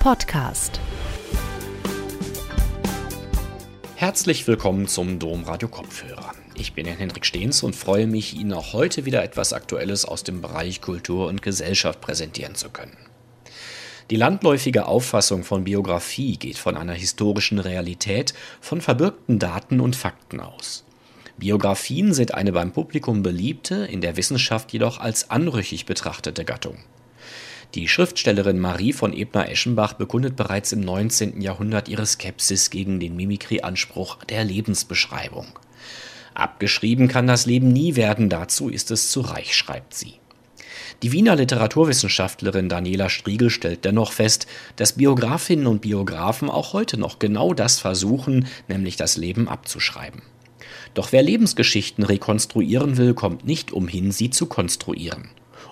Podcast. Herzlich willkommen zum Domradio Kopfhörer. Ich bin Henrik Stehns und freue mich, Ihnen auch heute wieder etwas Aktuelles aus dem Bereich Kultur und Gesellschaft präsentieren zu können. Die landläufige Auffassung von Biografie geht von einer historischen Realität, von verbürgten Daten und Fakten aus. Biografien sind eine beim Publikum beliebte, in der Wissenschaft jedoch als anrüchig betrachtete Gattung. Die Schriftstellerin Marie von Ebner-Eschenbach bekundet bereits im 19. Jahrhundert ihre Skepsis gegen den Mimikry-Anspruch der Lebensbeschreibung. Abgeschrieben kann das Leben nie werden, dazu ist es zu reich, schreibt sie. Die Wiener Literaturwissenschaftlerin Daniela Striegel stellt dennoch fest, dass Biografinnen und Biografen auch heute noch genau das versuchen, nämlich das Leben abzuschreiben. Doch wer Lebensgeschichten rekonstruieren will, kommt nicht umhin, sie zu konstruieren.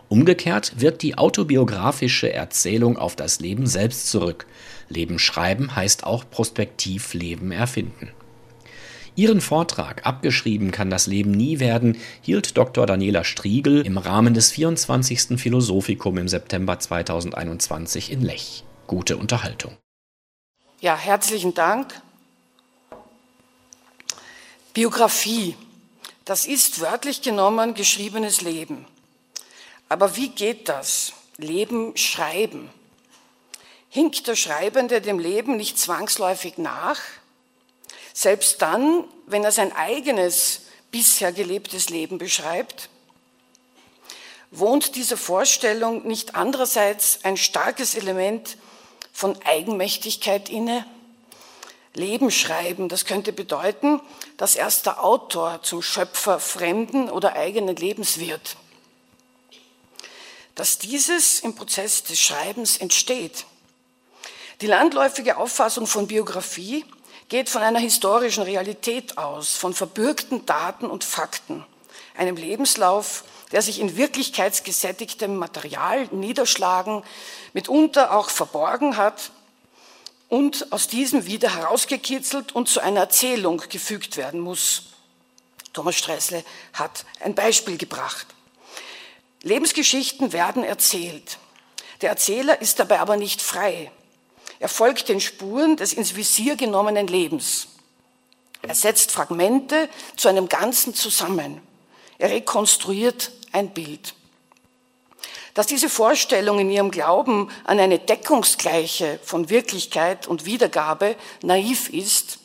Umgekehrt wirkt die autobiografische Erzählung auf das Leben selbst zurück. Leben schreiben heißt auch prospektiv Leben erfinden. Ihren Vortrag Abgeschrieben kann das Leben nie werden, hielt Dr. Daniela Striegel im Rahmen des 24. Philosophikum im September 2021 in Lech. Gute Unterhaltung. Ja, herzlichen Dank. Biografie, das ist wörtlich genommen geschriebenes Leben. Aber wie geht das? Leben schreiben. Hinkt der Schreibende dem Leben nicht zwangsläufig nach? Selbst dann, wenn er sein eigenes bisher gelebtes Leben beschreibt? Wohnt dieser Vorstellung nicht andererseits ein starkes Element von Eigenmächtigkeit inne? Leben schreiben, das könnte bedeuten, dass erst der Autor zum Schöpfer fremden oder eigenen Lebens wird dass dieses im Prozess des Schreibens entsteht. Die landläufige Auffassung von Biografie geht von einer historischen Realität aus, von verbürgten Daten und Fakten, einem Lebenslauf, der sich in wirklichkeitsgesättigtem Material niederschlagen, mitunter auch verborgen hat und aus diesem wieder herausgekitzelt und zu einer Erzählung gefügt werden muss. Thomas Stressle hat ein Beispiel gebracht. Lebensgeschichten werden erzählt. Der Erzähler ist dabei aber nicht frei. Er folgt den Spuren des ins Visier genommenen Lebens. Er setzt Fragmente zu einem Ganzen zusammen. Er rekonstruiert ein Bild. Dass diese Vorstellung in ihrem Glauben an eine Deckungsgleiche von Wirklichkeit und Wiedergabe naiv ist,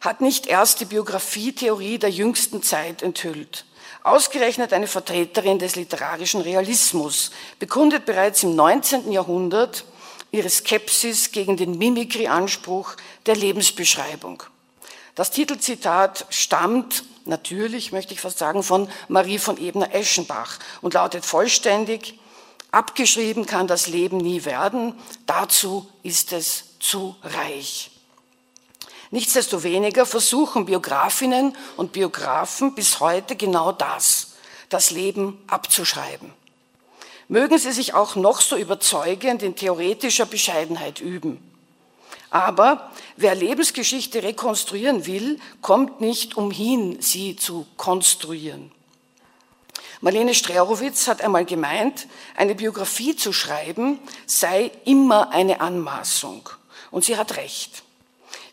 hat nicht erst die Biografietheorie der jüngsten Zeit enthüllt. Ausgerechnet eine Vertreterin des literarischen Realismus bekundet bereits im 19. Jahrhundert ihre Skepsis gegen den Mimikry-Anspruch der Lebensbeschreibung. Das Titelzitat stammt natürlich, möchte ich fast sagen, von Marie von Ebner-Eschenbach und lautet vollständig, abgeschrieben kann das Leben nie werden, dazu ist es zu reich. Nichtsdestoweniger versuchen Biografinnen und Biografen bis heute genau das, das Leben abzuschreiben. Mögen sie sich auch noch so überzeugend in theoretischer Bescheidenheit üben. Aber wer Lebensgeschichte rekonstruieren will, kommt nicht umhin, sie zu konstruieren. Marlene Strerowitz hat einmal gemeint, eine Biografie zu schreiben sei immer eine Anmaßung. Und sie hat recht.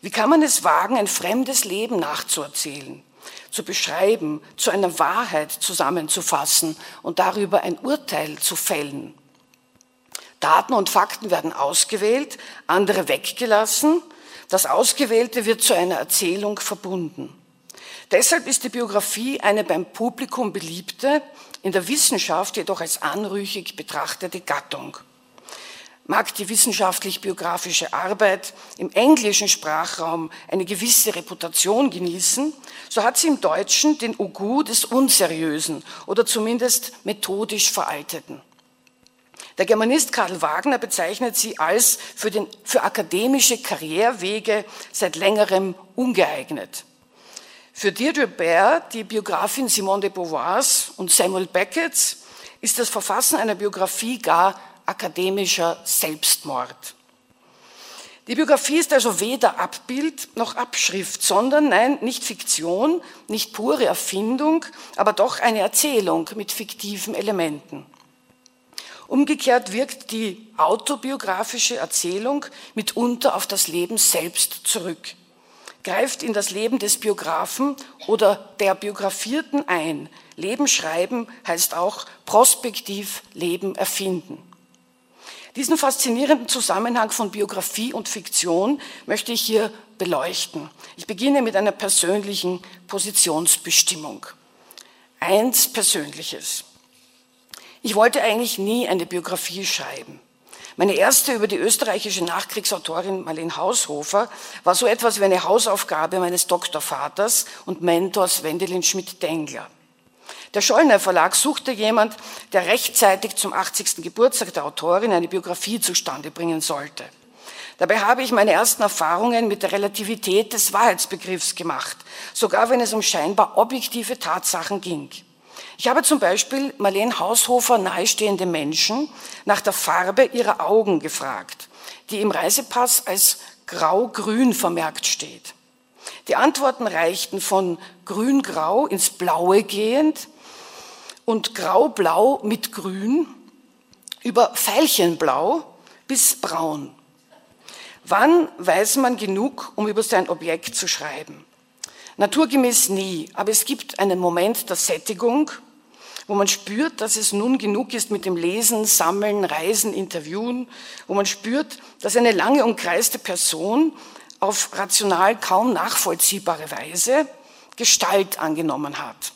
Wie kann man es wagen, ein fremdes Leben nachzuerzählen, zu beschreiben, zu einer Wahrheit zusammenzufassen und darüber ein Urteil zu fällen? Daten und Fakten werden ausgewählt, andere weggelassen. Das Ausgewählte wird zu einer Erzählung verbunden. Deshalb ist die Biografie eine beim Publikum beliebte, in der Wissenschaft jedoch als anrüchig betrachtete Gattung mag die wissenschaftlich-biografische Arbeit im englischen Sprachraum eine gewisse Reputation genießen, so hat sie im Deutschen den Ugu des Unseriösen oder zumindest methodisch Veralteten. Der Germanist Karl Wagner bezeichnet sie als für, den, für akademische Karrierewege seit längerem ungeeignet. Für Deirdre Baer, die Biografin Simone de Beauvoirs und Samuel Beckett's, ist das Verfassen einer Biografie gar akademischer Selbstmord. Die Biografie ist also weder Abbild noch Abschrift, sondern nein, nicht Fiktion, nicht pure Erfindung, aber doch eine Erzählung mit fiktiven Elementen. Umgekehrt wirkt die autobiografische Erzählung mitunter auf das Leben selbst zurück, greift in das Leben des Biografen oder der Biografierten ein. Leben schreiben heißt auch prospektiv Leben erfinden. Diesen faszinierenden Zusammenhang von Biografie und Fiktion möchte ich hier beleuchten. Ich beginne mit einer persönlichen Positionsbestimmung. Eins Persönliches. Ich wollte eigentlich nie eine Biografie schreiben. Meine erste über die österreichische Nachkriegsautorin Marlene Haushofer war so etwas wie eine Hausaufgabe meines Doktorvaters und Mentors Wendelin Schmidt-Dengler. Der Schollner Verlag suchte jemand, der rechtzeitig zum 80. Geburtstag der Autorin eine Biografie zustande bringen sollte. Dabei habe ich meine ersten Erfahrungen mit der Relativität des Wahrheitsbegriffs gemacht, sogar wenn es um scheinbar objektive Tatsachen ging. Ich habe zum Beispiel Marlene Haushofer nahestehende Menschen nach der Farbe ihrer Augen gefragt, die im Reisepass als grau-grün vermerkt steht. Die Antworten reichten von grün-grau ins Blaue gehend und grau-blau mit grün über Veilchenblau bis braun. Wann weiß man genug, um über sein Objekt zu schreiben? Naturgemäß nie, aber es gibt einen Moment der Sättigung, wo man spürt, dass es nun genug ist mit dem Lesen, Sammeln, Reisen, Interviewen, wo man spürt, dass eine lange umkreiste Person auf rational kaum nachvollziehbare Weise Gestalt angenommen hat.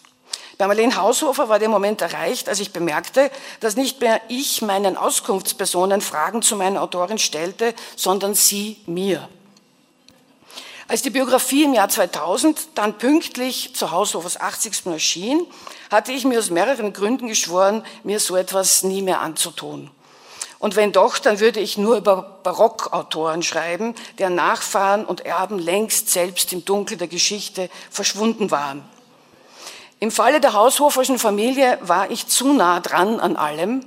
Bei Marlene Haushofer war der Moment erreicht, als ich bemerkte, dass nicht mehr ich meinen Auskunftspersonen Fragen zu meiner Autorin stellte, sondern sie mir. Als die Biografie im Jahr 2000 dann pünktlich zu Haushofers 80. erschien, hatte ich mir aus mehreren Gründen geschworen, mir so etwas nie mehr anzutun. Und wenn doch, dann würde ich nur über Barockautoren schreiben, deren Nachfahren und Erben längst selbst im Dunkel der Geschichte verschwunden waren. Im Falle der Haushoferschen Familie war ich zu nah dran an allem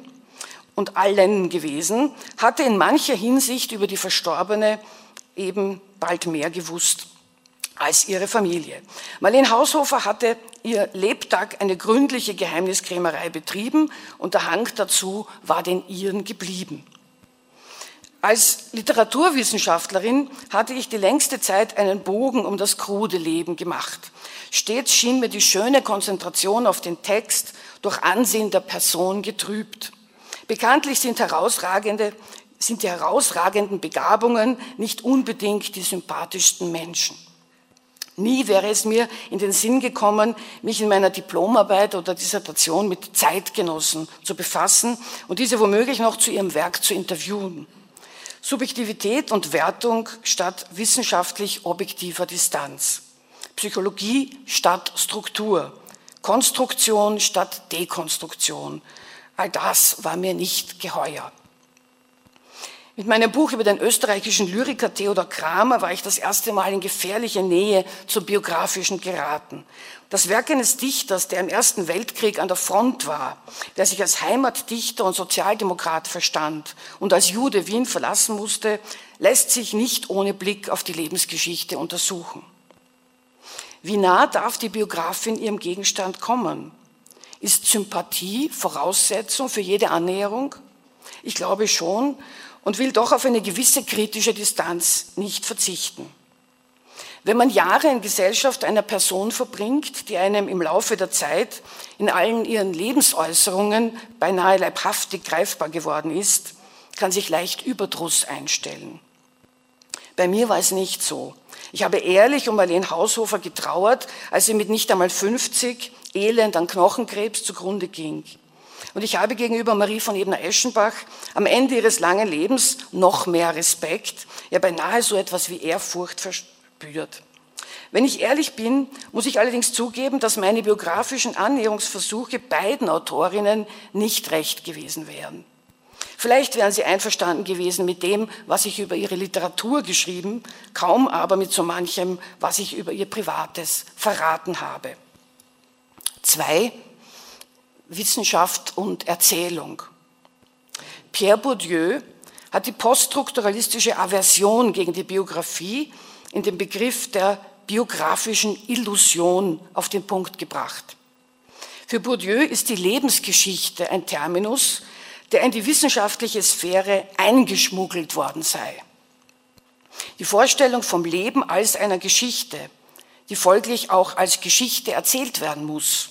und allen gewesen, hatte in mancher Hinsicht über die Verstorbene eben bald mehr gewusst als ihre Familie. Marlene Haushofer hatte ihr Lebtag eine gründliche Geheimniskrämerei betrieben und der Hang dazu war den ihren geblieben. Als Literaturwissenschaftlerin hatte ich die längste Zeit einen Bogen um das krude Leben gemacht. Stets schien mir die schöne Konzentration auf den Text durch Ansehen der Person getrübt. Bekanntlich sind herausragende sind die herausragenden Begabungen nicht unbedingt die sympathischsten Menschen. Nie wäre es mir in den Sinn gekommen, mich in meiner Diplomarbeit oder Dissertation mit Zeitgenossen zu befassen und diese womöglich noch zu ihrem Werk zu interviewen. Subjektivität und Wertung statt wissenschaftlich objektiver Distanz. Psychologie statt Struktur. Konstruktion statt Dekonstruktion. All das war mir nicht geheuer. Mit meinem Buch über den österreichischen Lyriker Theodor Kramer war ich das erste Mal in gefährliche Nähe zum biografischen geraten. Das Werk eines Dichters, der im Ersten Weltkrieg an der Front war, der sich als Heimatdichter und Sozialdemokrat verstand und als Jude Wien verlassen musste, lässt sich nicht ohne Blick auf die Lebensgeschichte untersuchen. Wie nah darf die Biografin ihrem Gegenstand kommen? Ist Sympathie Voraussetzung für jede Annäherung? Ich glaube schon und will doch auf eine gewisse kritische Distanz nicht verzichten. Wenn man Jahre in Gesellschaft einer Person verbringt, die einem im Laufe der Zeit in allen ihren Lebensäußerungen beinahe leibhaftig greifbar geworden ist, kann sich leicht Überdruss einstellen. Bei mir war es nicht so. Ich habe ehrlich um Marlene Haushofer getrauert, als sie mit nicht einmal 50 elend an Knochenkrebs zugrunde ging. Und ich habe gegenüber Marie von Ebner-Eschenbach am Ende ihres langen Lebens noch mehr Respekt, ja beinahe so etwas wie Ehrfurcht verspürt. Wenn ich ehrlich bin, muss ich allerdings zugeben, dass meine biografischen Annäherungsversuche beiden Autorinnen nicht recht gewesen wären. Vielleicht wären sie einverstanden gewesen mit dem, was ich über ihre Literatur geschrieben, kaum aber mit so manchem, was ich über ihr Privates verraten habe. Zwei Wissenschaft und Erzählung. Pierre Bourdieu hat die poststrukturalistische Aversion gegen die Biografie in den Begriff der biografischen Illusion auf den Punkt gebracht. Für Bourdieu ist die Lebensgeschichte ein Terminus, der in die wissenschaftliche Sphäre eingeschmuggelt worden sei. Die Vorstellung vom Leben als einer Geschichte, die folglich auch als Geschichte erzählt werden muss,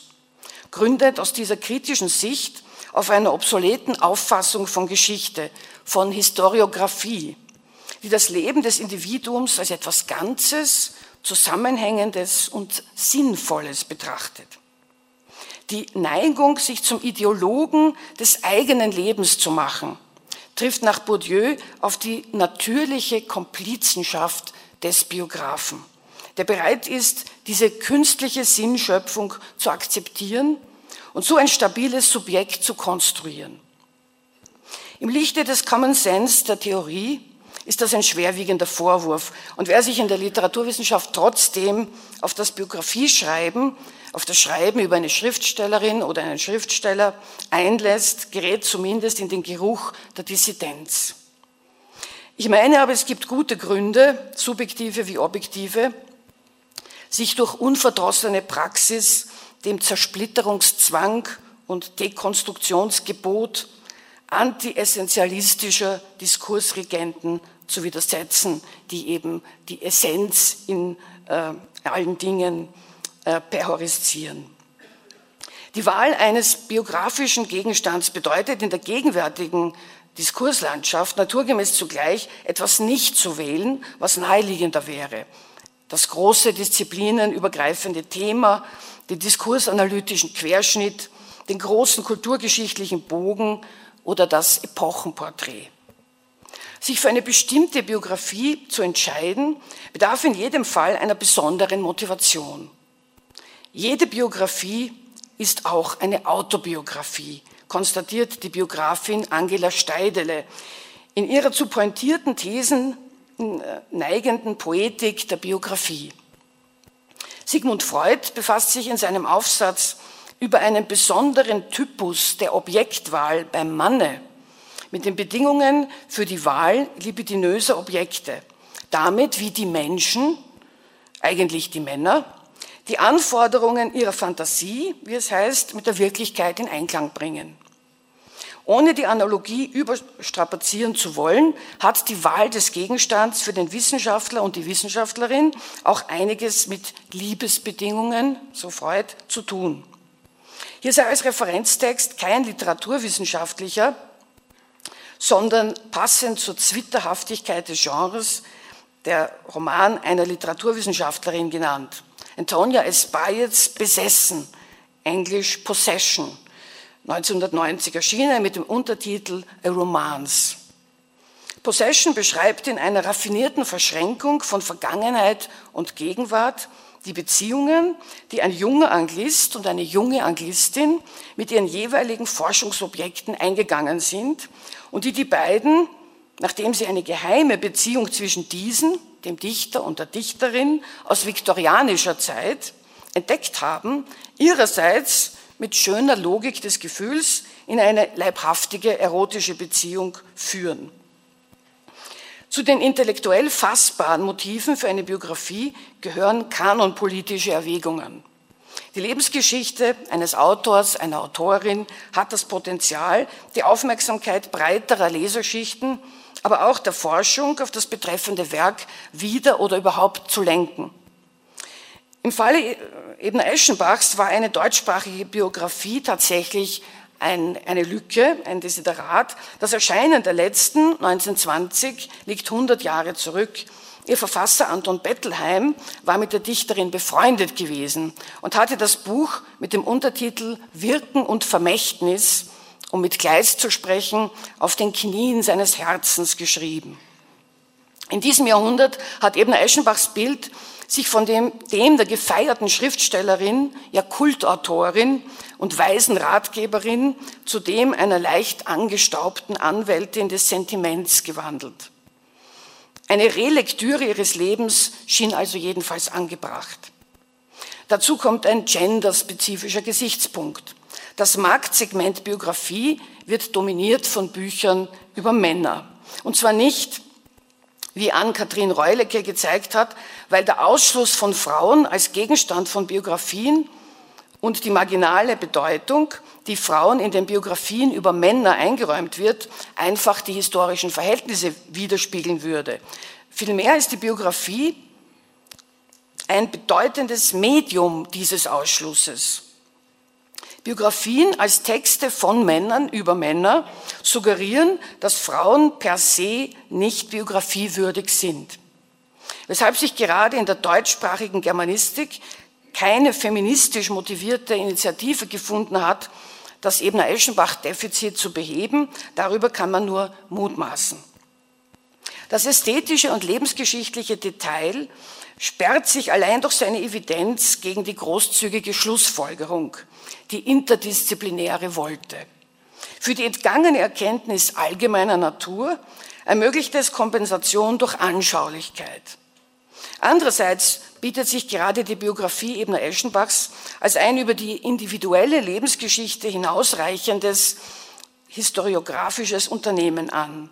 gründet aus dieser kritischen Sicht auf einer obsoleten Auffassung von Geschichte, von Historiographie, die das Leben des Individuums als etwas Ganzes, Zusammenhängendes und Sinnvolles betrachtet. Die Neigung, sich zum Ideologen des eigenen Lebens zu machen, trifft nach Bourdieu auf die natürliche Komplizenschaft des Biografen, der bereit ist, diese künstliche Sinnschöpfung zu akzeptieren und so ein stabiles Subjekt zu konstruieren. Im Lichte des Common Sense der Theorie ist das ein schwerwiegender Vorwurf. Und wer sich in der Literaturwissenschaft trotzdem auf das Biografieschreiben, auf das Schreiben über eine Schriftstellerin oder einen Schriftsteller einlässt, gerät zumindest in den Geruch der Dissidenz. Ich meine aber, es gibt gute Gründe, subjektive wie objektive, sich durch unverdrossene Praxis dem Zersplitterungszwang und Dekonstruktionsgebot anti-essentialistischer Diskursregenten zu widersetzen, die eben die Essenz in äh, allen Dingen äh, perhorisieren. Die Wahl eines biografischen Gegenstands bedeutet in der gegenwärtigen Diskurslandschaft naturgemäß zugleich etwas nicht zu wählen, was naheliegender wäre. Das große disziplinenübergreifende Thema, den diskursanalytischen Querschnitt, den großen kulturgeschichtlichen Bogen oder das Epochenporträt. Sich für eine bestimmte Biografie zu entscheiden, bedarf in jedem Fall einer besonderen Motivation. Jede Biografie ist auch eine Autobiografie, konstatiert die Biografin Angela Steidele in ihrer zu pointierten Thesen äh, neigenden Poetik der Biografie. Sigmund Freud befasst sich in seinem Aufsatz über einen besonderen Typus der Objektwahl beim Manne mit den Bedingungen für die Wahl libidinöser Objekte, damit wie die Menschen, eigentlich die Männer, die Anforderungen ihrer Fantasie, wie es heißt, mit der Wirklichkeit in Einklang bringen. Ohne die Analogie überstrapazieren zu wollen, hat die Wahl des Gegenstands für den Wissenschaftler und die Wissenschaftlerin auch einiges mit Liebesbedingungen, so Freud, zu tun. Hier sei als Referenztext kein literaturwissenschaftlicher, sondern passend zur Zwitterhaftigkeit des Genres der Roman einer Literaturwissenschaftlerin genannt. Antonia S. Bayets Besessen, Englisch Possession, 1990 erschienen mit dem Untertitel A Romance. Possession beschreibt in einer raffinierten Verschränkung von Vergangenheit und Gegenwart die Beziehungen, die ein junger Anglist und eine junge Anglistin mit ihren jeweiligen Forschungsobjekten eingegangen sind und die die beiden, nachdem sie eine geheime Beziehung zwischen diesen, dem Dichter und der Dichterin aus viktorianischer Zeit, entdeckt haben, ihrerseits mit schöner Logik des Gefühls in eine leibhaftige erotische Beziehung führen. Zu den intellektuell fassbaren Motiven für eine Biografie gehören kanonpolitische Erwägungen. Die Lebensgeschichte eines Autors, einer Autorin hat das Potenzial, die Aufmerksamkeit breiterer Leserschichten, aber auch der Forschung auf das betreffende Werk wieder oder überhaupt zu lenken. Im Falle Ebner Eschenbachs war eine deutschsprachige Biografie tatsächlich ein, eine Lücke, ein Desiderat. Das Erscheinen der letzten, 1920, liegt 100 Jahre zurück. Ihr Verfasser Anton Bettelheim war mit der Dichterin befreundet gewesen und hatte das Buch mit dem Untertitel Wirken und Vermächtnis, um mit Gleis zu sprechen, auf den Knien seines Herzens geschrieben. In diesem Jahrhundert hat Ebner Eschenbachs Bild sich von dem, dem der gefeierten Schriftstellerin, ja Kultautorin und weisen Ratgeberin zu dem einer leicht angestaubten Anwältin des Sentiments gewandelt. Eine Relektüre ihres Lebens schien also jedenfalls angebracht. Dazu kommt ein genderspezifischer Gesichtspunkt. Das Marktsegment Biografie wird dominiert von Büchern über Männer. Und zwar nicht, wie Ann-Kathrin Reulecke gezeigt hat, weil der Ausschluss von Frauen als Gegenstand von Biografien und die marginale Bedeutung, die Frauen in den Biografien über Männer eingeräumt wird, einfach die historischen Verhältnisse widerspiegeln würde. Vielmehr ist die Biografie ein bedeutendes Medium dieses Ausschlusses. Biografien als Texte von Männern über Männer suggerieren, dass Frauen per se nicht biografiewürdig sind. Weshalb sich gerade in der deutschsprachigen Germanistik keine feministisch motivierte Initiative gefunden hat, das Ebner-Eschenbach-Defizit zu beheben, darüber kann man nur mutmaßen. Das ästhetische und lebensgeschichtliche Detail sperrt sich allein durch seine Evidenz gegen die großzügige Schlussfolgerung, die interdisziplinäre Wolte. Für die entgangene Erkenntnis allgemeiner Natur ermöglicht es Kompensation durch Anschaulichkeit. Andererseits bietet sich gerade die Biografie Ebner Eschenbachs als ein über die individuelle Lebensgeschichte hinausreichendes historiografisches Unternehmen an.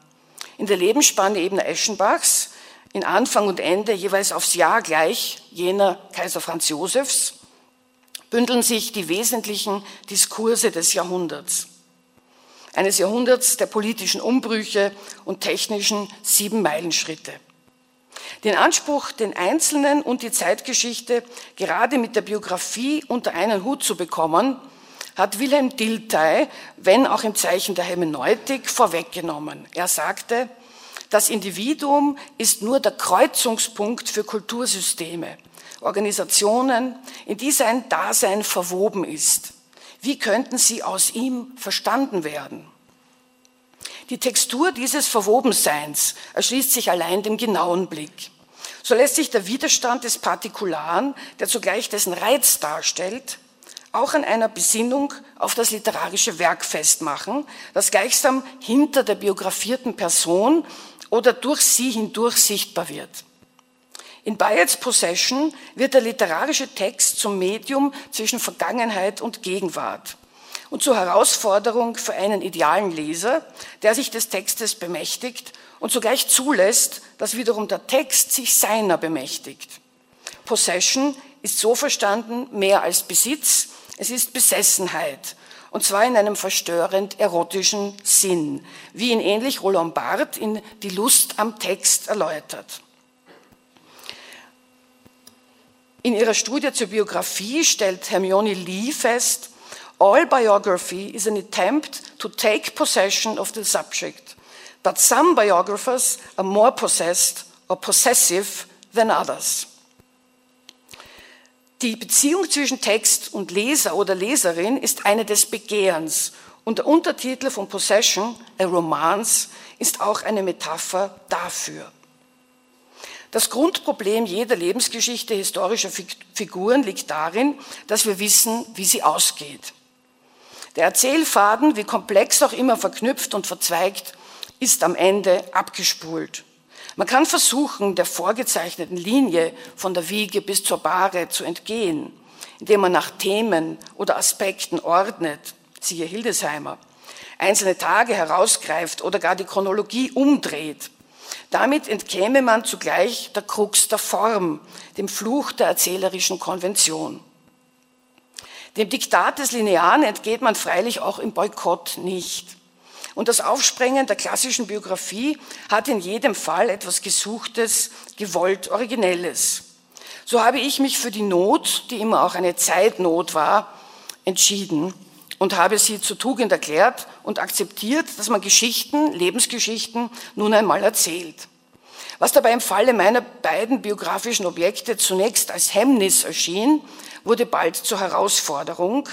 In der Lebensspanne Ebner Eschenbachs in Anfang und Ende jeweils aufs Jahr gleich jener Kaiser Franz Josefs, bündeln sich die wesentlichen Diskurse des Jahrhunderts. Eines Jahrhunderts der politischen Umbrüche und technischen Sieben-Meilenschritte. Den Anspruch, den Einzelnen und die Zeitgeschichte gerade mit der Biografie unter einen Hut zu bekommen, hat Wilhelm Dilthey, wenn auch im Zeichen der Hermeneutik, vorweggenommen. Er sagte, das Individuum ist nur der Kreuzungspunkt für Kultursysteme, Organisationen, in die sein Dasein verwoben ist. Wie könnten sie aus ihm verstanden werden? Die Textur dieses Verwobenseins erschließt sich allein dem genauen Blick. So lässt sich der Widerstand des Partikularen, der zugleich dessen Reiz darstellt, auch an einer Besinnung auf das literarische Werk festmachen, das gleichsam hinter der biografierten Person oder durch sie hindurch sichtbar wird. In Bayets Possession wird der literarische Text zum Medium zwischen Vergangenheit und Gegenwart und zur Herausforderung für einen idealen Leser, der sich des Textes bemächtigt und zugleich zulässt, dass wiederum der Text sich seiner bemächtigt. Possession ist so verstanden mehr als Besitz, es ist Besessenheit und zwar in einem verstörend erotischen Sinn, wie ihn ähnlich Roland Barth in Die Lust am Text erläutert. In ihrer Studie zur Biografie stellt Hermione Lee fest, all biography is an attempt to take possession of the subject, but some biographers are more possessed or possessive than others. Die Beziehung zwischen Text und Leser oder Leserin ist eine des Begehrens. Und der Untertitel von Possession, a Romance, ist auch eine Metapher dafür. Das Grundproblem jeder Lebensgeschichte historischer Figuren liegt darin, dass wir wissen, wie sie ausgeht. Der Erzählfaden, wie komplex auch immer verknüpft und verzweigt, ist am Ende abgespult. Man kann versuchen, der vorgezeichneten Linie von der Wiege bis zur Bahre zu entgehen, indem man nach Themen oder Aspekten ordnet, siehe Hildesheimer, einzelne Tage herausgreift oder gar die Chronologie umdreht. Damit entkäme man zugleich der Krux der Form, dem Fluch der erzählerischen Konvention. Dem Diktat des Linearen entgeht man freilich auch im Boykott nicht. Und das Aufsprengen der klassischen Biografie hat in jedem Fall etwas Gesuchtes, gewollt Originelles. So habe ich mich für die Not, die immer auch eine Zeitnot war, entschieden und habe sie zur Tugend erklärt und akzeptiert, dass man Geschichten, Lebensgeschichten nun einmal erzählt. Was dabei im Falle meiner beiden biografischen Objekte zunächst als Hemmnis erschien, wurde bald zur Herausforderung,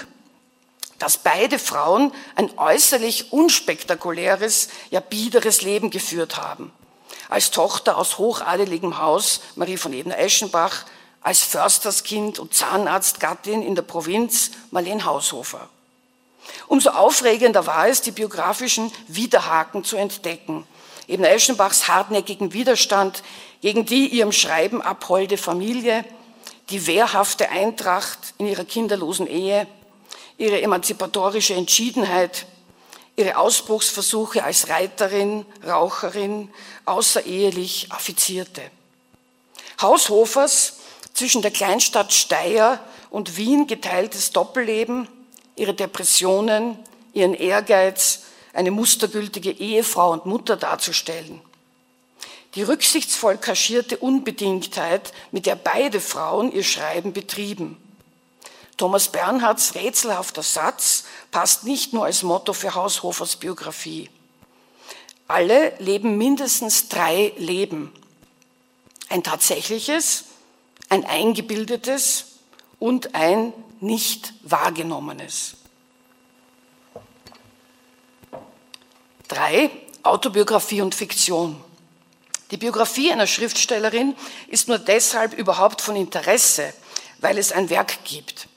dass beide Frauen ein äußerlich unspektakuläres, ja biederes Leben geführt haben. Als Tochter aus hochadeligem Haus, Marie von Ebner-Eschenbach, als Försterskind und Zahnarztgattin in der Provinz, Marlene Haushofer. Umso aufregender war es, die biografischen Widerhaken zu entdecken. Ebner-Eschenbachs hartnäckigen Widerstand gegen die ihrem Schreiben abholde Familie, die wehrhafte Eintracht in ihrer kinderlosen Ehe, ihre emanzipatorische Entschiedenheit, ihre Ausbruchsversuche als Reiterin, Raucherin, außerehelich Affizierte. Haushofers zwischen der Kleinstadt Steyr und Wien geteiltes Doppelleben, ihre Depressionen, ihren Ehrgeiz, eine mustergültige Ehefrau und Mutter darzustellen. Die rücksichtsvoll kaschierte Unbedingtheit, mit der beide Frauen ihr Schreiben betrieben. Thomas Bernhards rätselhafter Satz passt nicht nur als Motto für Haushofers Biografie. Alle leben mindestens drei Leben. Ein tatsächliches, ein eingebildetes und ein nicht wahrgenommenes. Drei, Autobiografie und Fiktion. Die Biografie einer Schriftstellerin ist nur deshalb überhaupt von Interesse, weil es ein Werk gibt.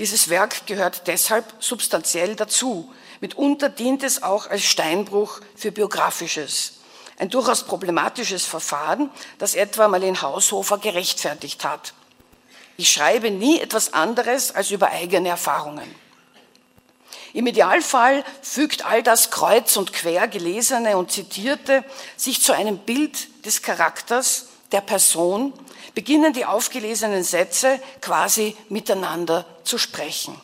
Dieses Werk gehört deshalb substanziell dazu. Mitunter dient es auch als Steinbruch für Biografisches. Ein durchaus problematisches Verfahren, das etwa Marlene Haushofer gerechtfertigt hat. Ich schreibe nie etwas anderes als über eigene Erfahrungen. Im Idealfall fügt all das kreuz und quer gelesene und zitierte sich zu einem Bild des Charakters der Person, beginnen die aufgelesenen Sätze quasi miteinander zu sprechen.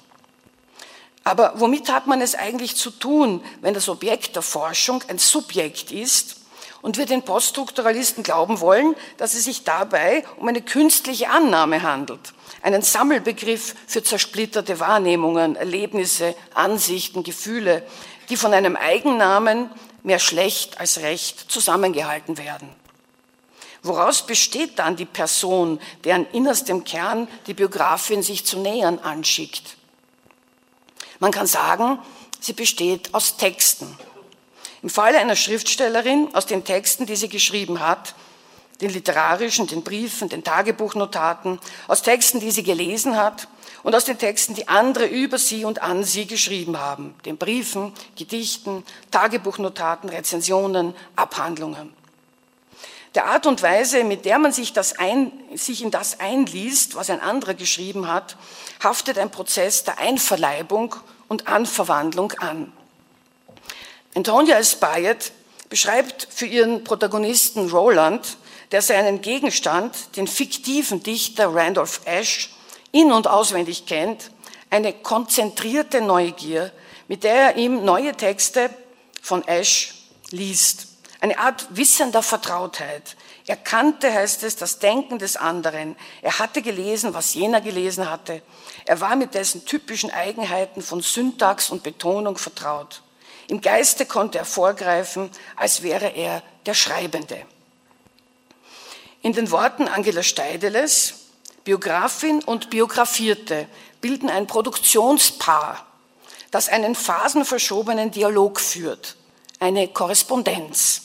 Aber womit hat man es eigentlich zu tun, wenn das Objekt der Forschung ein Subjekt ist und wir den Poststrukturalisten glauben wollen, dass es sich dabei um eine künstliche Annahme handelt? einen Sammelbegriff für zersplitterte Wahrnehmungen, Erlebnisse, Ansichten, Gefühle, die von einem Eigennamen mehr schlecht als recht zusammengehalten werden. Woraus besteht dann die Person, deren innerstem Kern die Biografin sich zu nähern anschickt? Man kann sagen, sie besteht aus Texten. Im Falle einer Schriftstellerin aus den Texten, die sie geschrieben hat, den literarischen, den Briefen, den Tagebuchnotaten, aus Texten, die sie gelesen hat und aus den Texten, die andere über sie und an sie geschrieben haben, den Briefen, Gedichten, Tagebuchnotaten, Rezensionen, Abhandlungen. Der Art und Weise, mit der man sich, das ein, sich in das einliest, was ein anderer geschrieben hat, haftet ein Prozess der Einverleibung und Anverwandlung an. Antonia Spayet beschreibt für ihren Protagonisten Roland der seinen Gegenstand, den fiktiven Dichter Randolph Ash, in- und auswendig kennt, eine konzentrierte Neugier, mit der er ihm neue Texte von Ash liest. Eine Art wissender Vertrautheit. Er kannte, heißt es, das Denken des anderen. Er hatte gelesen, was jener gelesen hatte. Er war mit dessen typischen Eigenheiten von Syntax und Betonung vertraut. Im Geiste konnte er vorgreifen, als wäre er der Schreibende. In den Worten Angela Steideles, Biografin und Biografierte bilden ein Produktionspaar, das einen phasenverschobenen Dialog führt, eine Korrespondenz.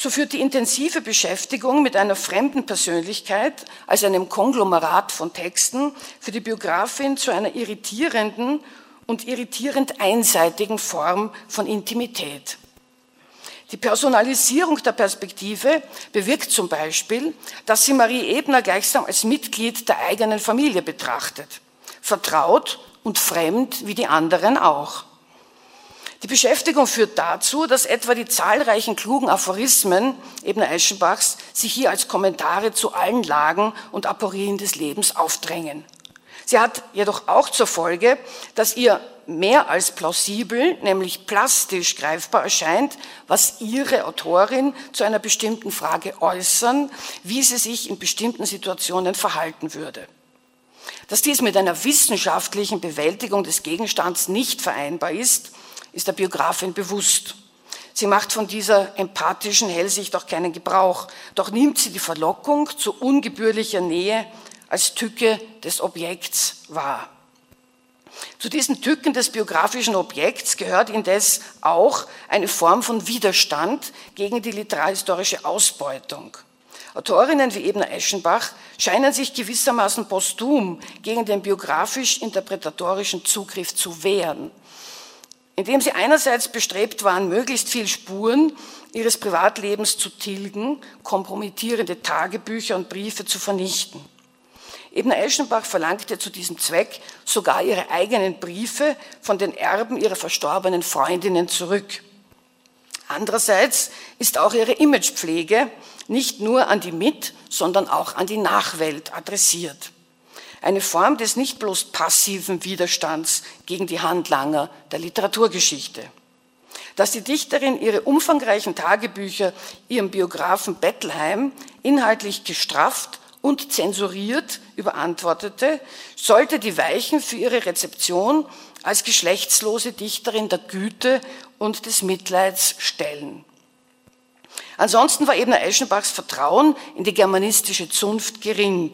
So führt die intensive Beschäftigung mit einer fremden Persönlichkeit als einem Konglomerat von Texten für die Biografin zu einer irritierenden und irritierend einseitigen Form von Intimität. Die Personalisierung der Perspektive bewirkt zum Beispiel, dass sie Marie Ebner gleichsam als Mitglied der eigenen Familie betrachtet, vertraut und fremd wie die anderen auch. Die Beschäftigung führt dazu, dass etwa die zahlreichen klugen Aphorismen Ebner Eschenbachs sich hier als Kommentare zu allen Lagen und Aporien des Lebens aufdrängen. Sie hat jedoch auch zur Folge, dass ihr mehr als plausibel, nämlich plastisch greifbar erscheint, was Ihre Autorin zu einer bestimmten Frage äußern, wie sie sich in bestimmten Situationen verhalten würde. Dass dies mit einer wissenschaftlichen Bewältigung des Gegenstands nicht vereinbar ist, ist der Biografin bewusst. Sie macht von dieser empathischen Hellsicht auch keinen Gebrauch, doch nimmt sie die Verlockung zu ungebührlicher Nähe als Tücke des Objekts wahr. Zu diesen Tücken des biografischen Objekts gehört indes auch eine Form von Widerstand gegen die literarhistorische Ausbeutung. Autorinnen wie Ebner Eschenbach scheinen sich gewissermaßen posthum gegen den biografisch-interpretatorischen Zugriff zu wehren, indem sie einerseits bestrebt waren, möglichst viel Spuren ihres Privatlebens zu tilgen, kompromittierende Tagebücher und Briefe zu vernichten. Ebner Eschenbach verlangte zu diesem Zweck sogar ihre eigenen Briefe von den Erben ihrer verstorbenen Freundinnen zurück. Andererseits ist auch ihre Imagepflege nicht nur an die Mit-, sondern auch an die Nachwelt adressiert. Eine Form des nicht bloß passiven Widerstands gegen die Handlanger der Literaturgeschichte. Dass die Dichterin ihre umfangreichen Tagebücher ihrem Biografen Bettelheim inhaltlich gestrafft und zensuriert überantwortete, sollte die Weichen für ihre Rezeption als geschlechtslose Dichterin der Güte und des Mitleids stellen. Ansonsten war Ebner Eschenbachs Vertrauen in die germanistische Zunft gering.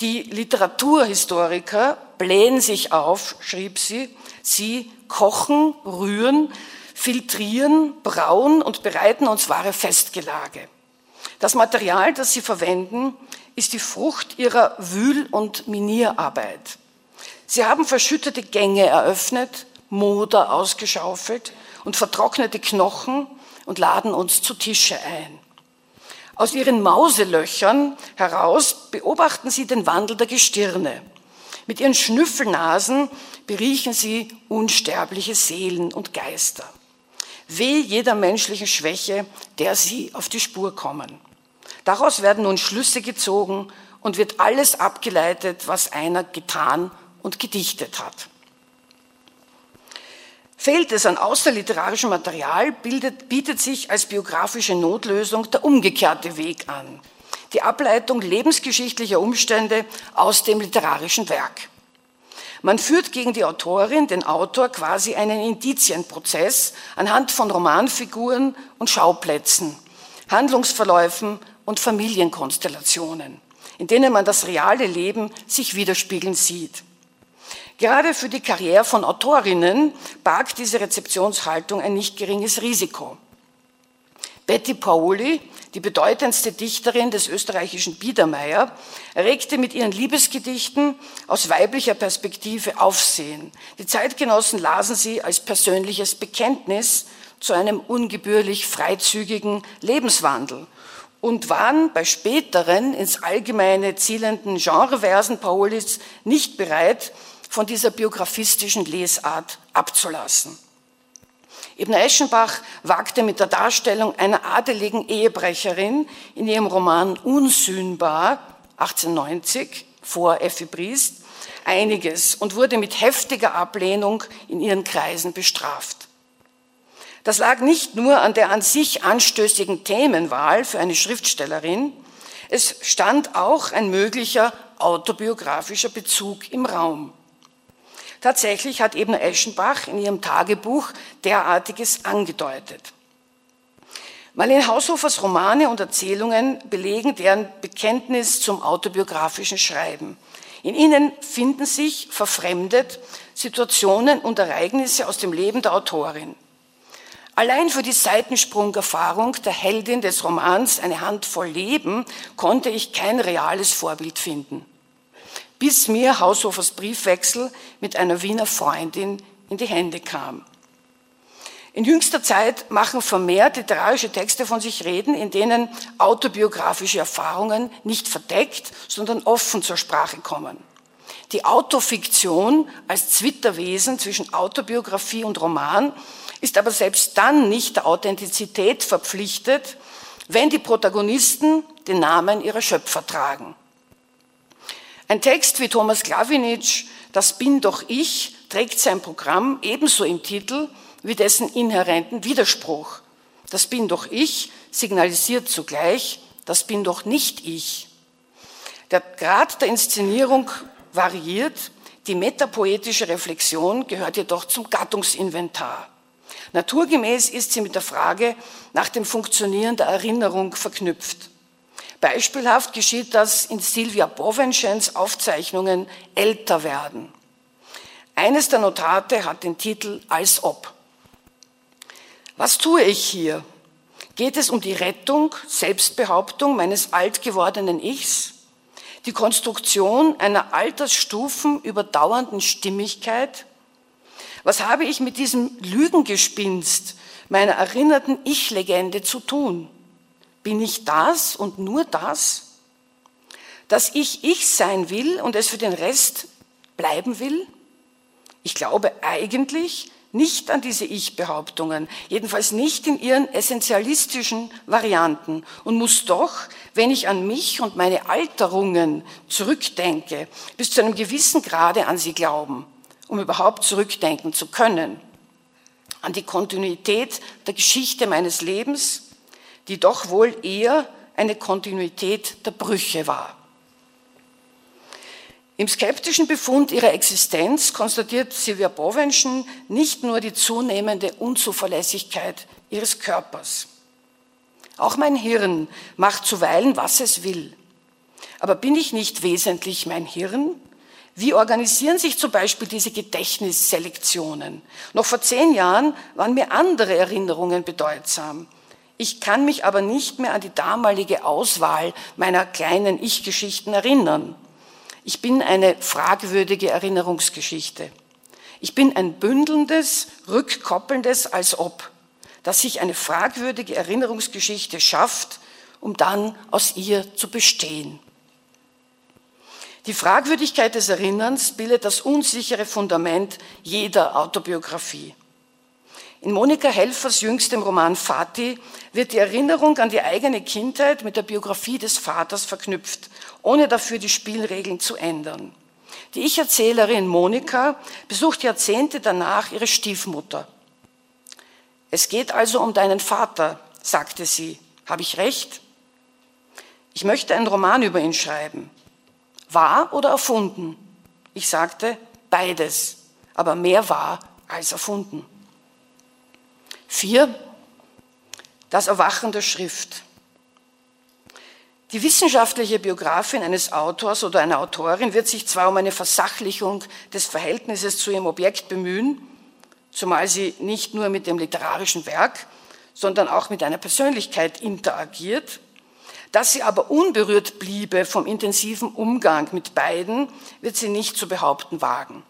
Die Literaturhistoriker blähen sich auf, schrieb sie, sie kochen, rühren, filtrieren, brauen und bereiten uns wahre Festgelage. Das Material, das sie verwenden, ist die Frucht ihrer Wühl- und Minierarbeit. Sie haben verschüttete Gänge eröffnet, Moder ausgeschaufelt und vertrocknete Knochen und laden uns zu Tische ein. Aus ihren Mauselöchern heraus beobachten sie den Wandel der Gestirne. Mit ihren Schnüffelnasen beriechen sie unsterbliche Seelen und Geister. Weh jeder menschlichen Schwäche, der sie auf die Spur kommen. Daraus werden nun Schlüsse gezogen und wird alles abgeleitet, was einer getan und gedichtet hat. Fehlt es an außerliterarischem Material, bildet, bietet sich als biografische Notlösung der umgekehrte Weg an. Die Ableitung lebensgeschichtlicher Umstände aus dem literarischen Werk. Man führt gegen die Autorin, den Autor, quasi einen Indizienprozess anhand von Romanfiguren und Schauplätzen, Handlungsverläufen und Familienkonstellationen, in denen man das reale Leben sich widerspiegeln sieht. Gerade für die Karriere von Autorinnen barg diese Rezeptionshaltung ein nicht geringes Risiko. Betty Paoli, die bedeutendste Dichterin des österreichischen Biedermeier, erregte mit ihren Liebesgedichten aus weiblicher Perspektive Aufsehen. Die Zeitgenossen lasen sie als persönliches Bekenntnis zu einem ungebührlich freizügigen Lebenswandel und waren bei späteren ins allgemeine zielenden Genreversen Paolis nicht bereit, von dieser biografistischen Lesart abzulassen. Ibn Eschenbach wagte mit der Darstellung einer adeligen Ehebrecherin in ihrem Roman Unsühnbar 1890 vor Effi Briest einiges und wurde mit heftiger Ablehnung in ihren Kreisen bestraft. Das lag nicht nur an der an sich anstößigen Themenwahl für eine Schriftstellerin, es stand auch ein möglicher autobiografischer Bezug im Raum. Tatsächlich hat eben Eschenbach in ihrem Tagebuch derartiges angedeutet. Marlene Haushofers Romane und Erzählungen belegen deren Bekenntnis zum autobiografischen Schreiben. In ihnen finden sich verfremdet Situationen und Ereignisse aus dem Leben der Autorin. Allein für die Seitensprungerfahrung der Heldin des Romans Eine Handvoll Leben konnte ich kein reales Vorbild finden bis mir Haushofers Briefwechsel mit einer Wiener Freundin in die Hände kam. In jüngster Zeit machen vermehrt literarische Texte von sich reden, in denen autobiografische Erfahrungen nicht verdeckt, sondern offen zur Sprache kommen. Die Autofiktion als Zwitterwesen zwischen Autobiografie und Roman ist aber selbst dann nicht der Authentizität verpflichtet, wenn die Protagonisten den Namen ihrer Schöpfer tragen. Ein Text wie Thomas Klawinitsch, Das bin doch ich, trägt sein Programm ebenso im Titel wie dessen inhärenten Widerspruch. Das bin doch ich signalisiert zugleich, das bin doch nicht ich. Der Grad der Inszenierung variiert, die metapoetische Reflexion gehört jedoch zum Gattungsinventar. Naturgemäß ist sie mit der Frage nach dem Funktionieren der Erinnerung verknüpft. Beispielhaft geschieht das in Silvia Bovenschens Aufzeichnungen Älter werden. Eines der Notate hat den Titel Als ob. Was tue ich hier? Geht es um die Rettung, Selbstbehauptung meines alt gewordenen Ichs? Die Konstruktion einer Altersstufen überdauernden Stimmigkeit? Was habe ich mit diesem Lügengespinst meiner erinnerten Ich-Legende zu tun? Bin ich das und nur das? Dass ich ich sein will und es für den Rest bleiben will? Ich glaube eigentlich, nicht an diese Ich-Behauptungen, jedenfalls nicht in ihren essentialistischen Varianten und muss doch, wenn ich an mich und meine Alterungen zurückdenke, bis zu einem gewissen Grade an sie glauben, um überhaupt zurückdenken zu können, an die Kontinuität der Geschichte meines Lebens, die doch wohl eher eine Kontinuität der Brüche war. Im skeptischen Befund ihrer Existenz konstatiert Silvia Bovenschen nicht nur die zunehmende Unzuverlässigkeit ihres Körpers. Auch mein Hirn macht zuweilen, was es will. Aber bin ich nicht wesentlich mein Hirn? Wie organisieren sich zum Beispiel diese Gedächtnisselektionen? Noch vor zehn Jahren waren mir andere Erinnerungen bedeutsam. Ich kann mich aber nicht mehr an die damalige Auswahl meiner kleinen Ich-Geschichten erinnern. Ich bin eine fragwürdige Erinnerungsgeschichte. Ich bin ein bündelndes, rückkoppelndes als ob, das sich eine fragwürdige Erinnerungsgeschichte schafft, um dann aus ihr zu bestehen. Die Fragwürdigkeit des Erinnerns bildet das unsichere Fundament jeder Autobiografie. In Monika Helfers jüngstem Roman Fati wird die Erinnerung an die eigene Kindheit mit der Biografie des Vaters verknüpft, ohne dafür die Spielregeln zu ändern. Die Ich-Erzählerin Monika besucht Jahrzehnte danach ihre Stiefmutter. Es geht also um deinen Vater, sagte sie. Habe ich recht? Ich möchte einen Roman über ihn schreiben. Wahr oder erfunden? Ich sagte, beides, aber mehr wahr als erfunden. Vier, das Erwachen der Schrift. Die wissenschaftliche Biografin eines Autors oder einer Autorin wird sich zwar um eine Versachlichung des Verhältnisses zu ihrem Objekt bemühen, zumal sie nicht nur mit dem literarischen Werk, sondern auch mit einer Persönlichkeit interagiert, dass sie aber unberührt bliebe vom intensiven Umgang mit beiden, wird sie nicht zu behaupten wagen.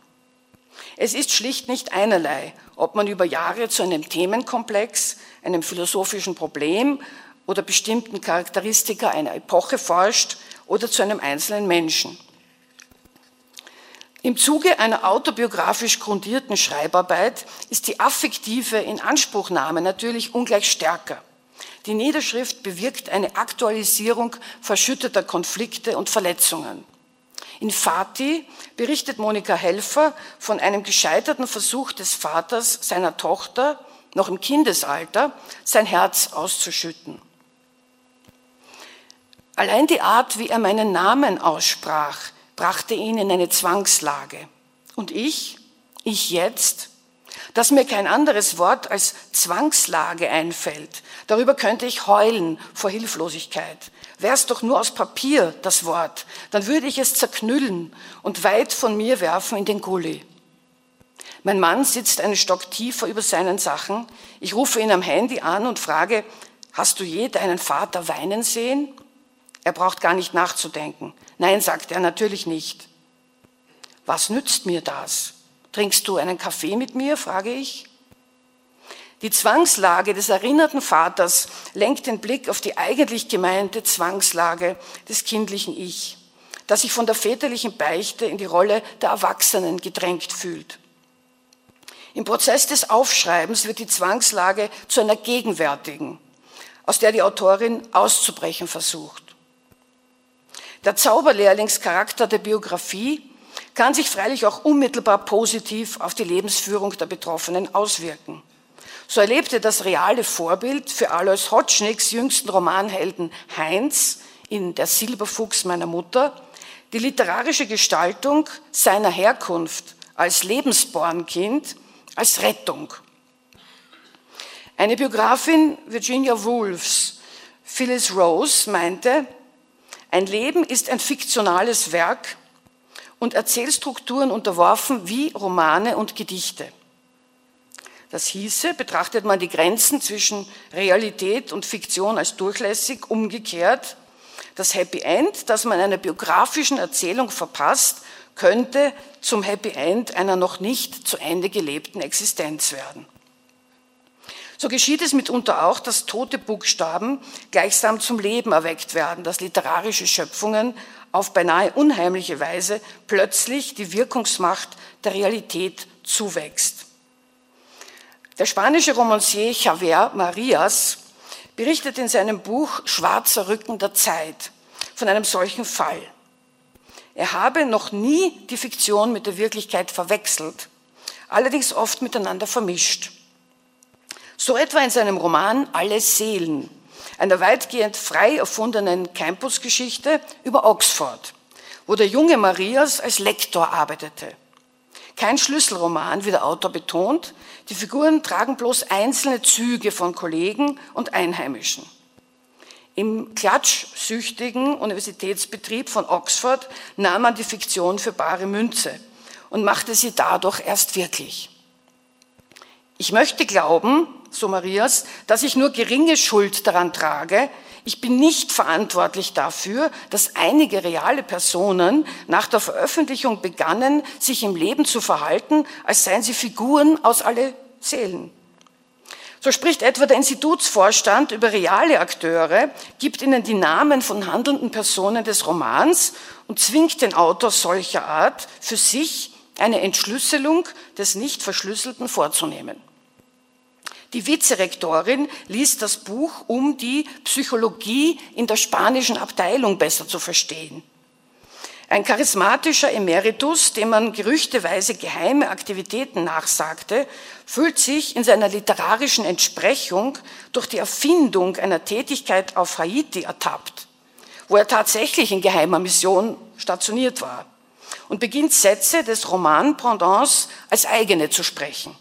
Es ist schlicht nicht einerlei, ob man über Jahre zu einem Themenkomplex, einem philosophischen Problem oder bestimmten Charakteristika einer Epoche forscht oder zu einem einzelnen Menschen. Im Zuge einer autobiografisch grundierten Schreibarbeit ist die affektive Inanspruchnahme natürlich ungleich stärker. Die Niederschrift bewirkt eine Aktualisierung verschütteter Konflikte und Verletzungen. In Fati berichtet Monika Helfer von einem gescheiterten Versuch des Vaters seiner Tochter, noch im Kindesalter, sein Herz auszuschütten. Allein die Art, wie er meinen Namen aussprach, brachte ihn in eine Zwangslage. Und ich, ich jetzt, dass mir kein anderes Wort als Zwangslage einfällt, darüber könnte ich heulen vor Hilflosigkeit. Wäre es doch nur aus Papier, das Wort, dann würde ich es zerknüllen und weit von mir werfen in den Gully. Mein Mann sitzt einen Stock tiefer über seinen Sachen. Ich rufe ihn am Handy an und frage, hast du je deinen Vater weinen sehen? Er braucht gar nicht nachzudenken. Nein, sagt er, natürlich nicht. Was nützt mir das? Trinkst du einen Kaffee mit mir? frage ich. Die Zwangslage des erinnerten Vaters lenkt den Blick auf die eigentlich gemeinte Zwangslage des kindlichen Ich, das sich von der väterlichen Beichte in die Rolle der Erwachsenen gedrängt fühlt. Im Prozess des Aufschreibens wird die Zwangslage zu einer gegenwärtigen, aus der die Autorin auszubrechen versucht. Der Zauberlehrlingscharakter der Biografie kann sich freilich auch unmittelbar positiv auf die Lebensführung der Betroffenen auswirken. So erlebte das reale Vorbild für Alois Hotschnicks jüngsten Romanhelden Heinz in Der Silberfuchs meiner Mutter die literarische Gestaltung seiner Herkunft als Lebensbornkind als Rettung. Eine Biografin Virginia Woolfs, Phyllis Rose, meinte, ein Leben ist ein fiktionales Werk und Erzählstrukturen unterworfen wie Romane und Gedichte. Das hieße, betrachtet man die Grenzen zwischen Realität und Fiktion als durchlässig, umgekehrt, das Happy End, das man einer biografischen Erzählung verpasst, könnte zum Happy End einer noch nicht zu Ende gelebten Existenz werden. So geschieht es mitunter auch, dass tote Buchstaben gleichsam zum Leben erweckt werden, dass literarische Schöpfungen auf beinahe unheimliche Weise plötzlich die Wirkungsmacht der Realität zuwächst. Der spanische Romancier Javier Marias berichtet in seinem Buch Schwarzer Rücken der Zeit von einem solchen Fall. Er habe noch nie die Fiktion mit der Wirklichkeit verwechselt, allerdings oft miteinander vermischt. So etwa in seinem Roman Alle Seelen, einer weitgehend frei erfundenen Campusgeschichte über Oxford, wo der junge Marias als Lektor arbeitete. Kein Schlüsselroman, wie der Autor betont, die Figuren tragen bloß einzelne Züge von Kollegen und Einheimischen. Im klatschsüchtigen Universitätsbetrieb von Oxford nahm man die Fiktion für bare Münze und machte sie dadurch erst wirklich. Ich möchte glauben, so Marias, dass ich nur geringe Schuld daran trage. Ich bin nicht verantwortlich dafür, dass einige reale Personen nach der Veröffentlichung begannen, sich im Leben zu verhalten, als seien sie Figuren aus alle Seelen. So spricht etwa der Institutsvorstand über reale Akteure, gibt ihnen die Namen von handelnden Personen des Romans und zwingt den Autor solcher Art, für sich eine Entschlüsselung des nicht Verschlüsselten vorzunehmen. Die Vizerektorin liest das Buch, um die Psychologie in der spanischen Abteilung besser zu verstehen. Ein charismatischer Emeritus, dem man gerüchteweise geheime Aktivitäten nachsagte, fühlt sich in seiner literarischen Entsprechung durch die Erfindung einer Tätigkeit auf Haiti ertappt, wo er tatsächlich in geheimer Mission stationiert war und beginnt Sätze des Roman Pendants als eigene zu sprechen.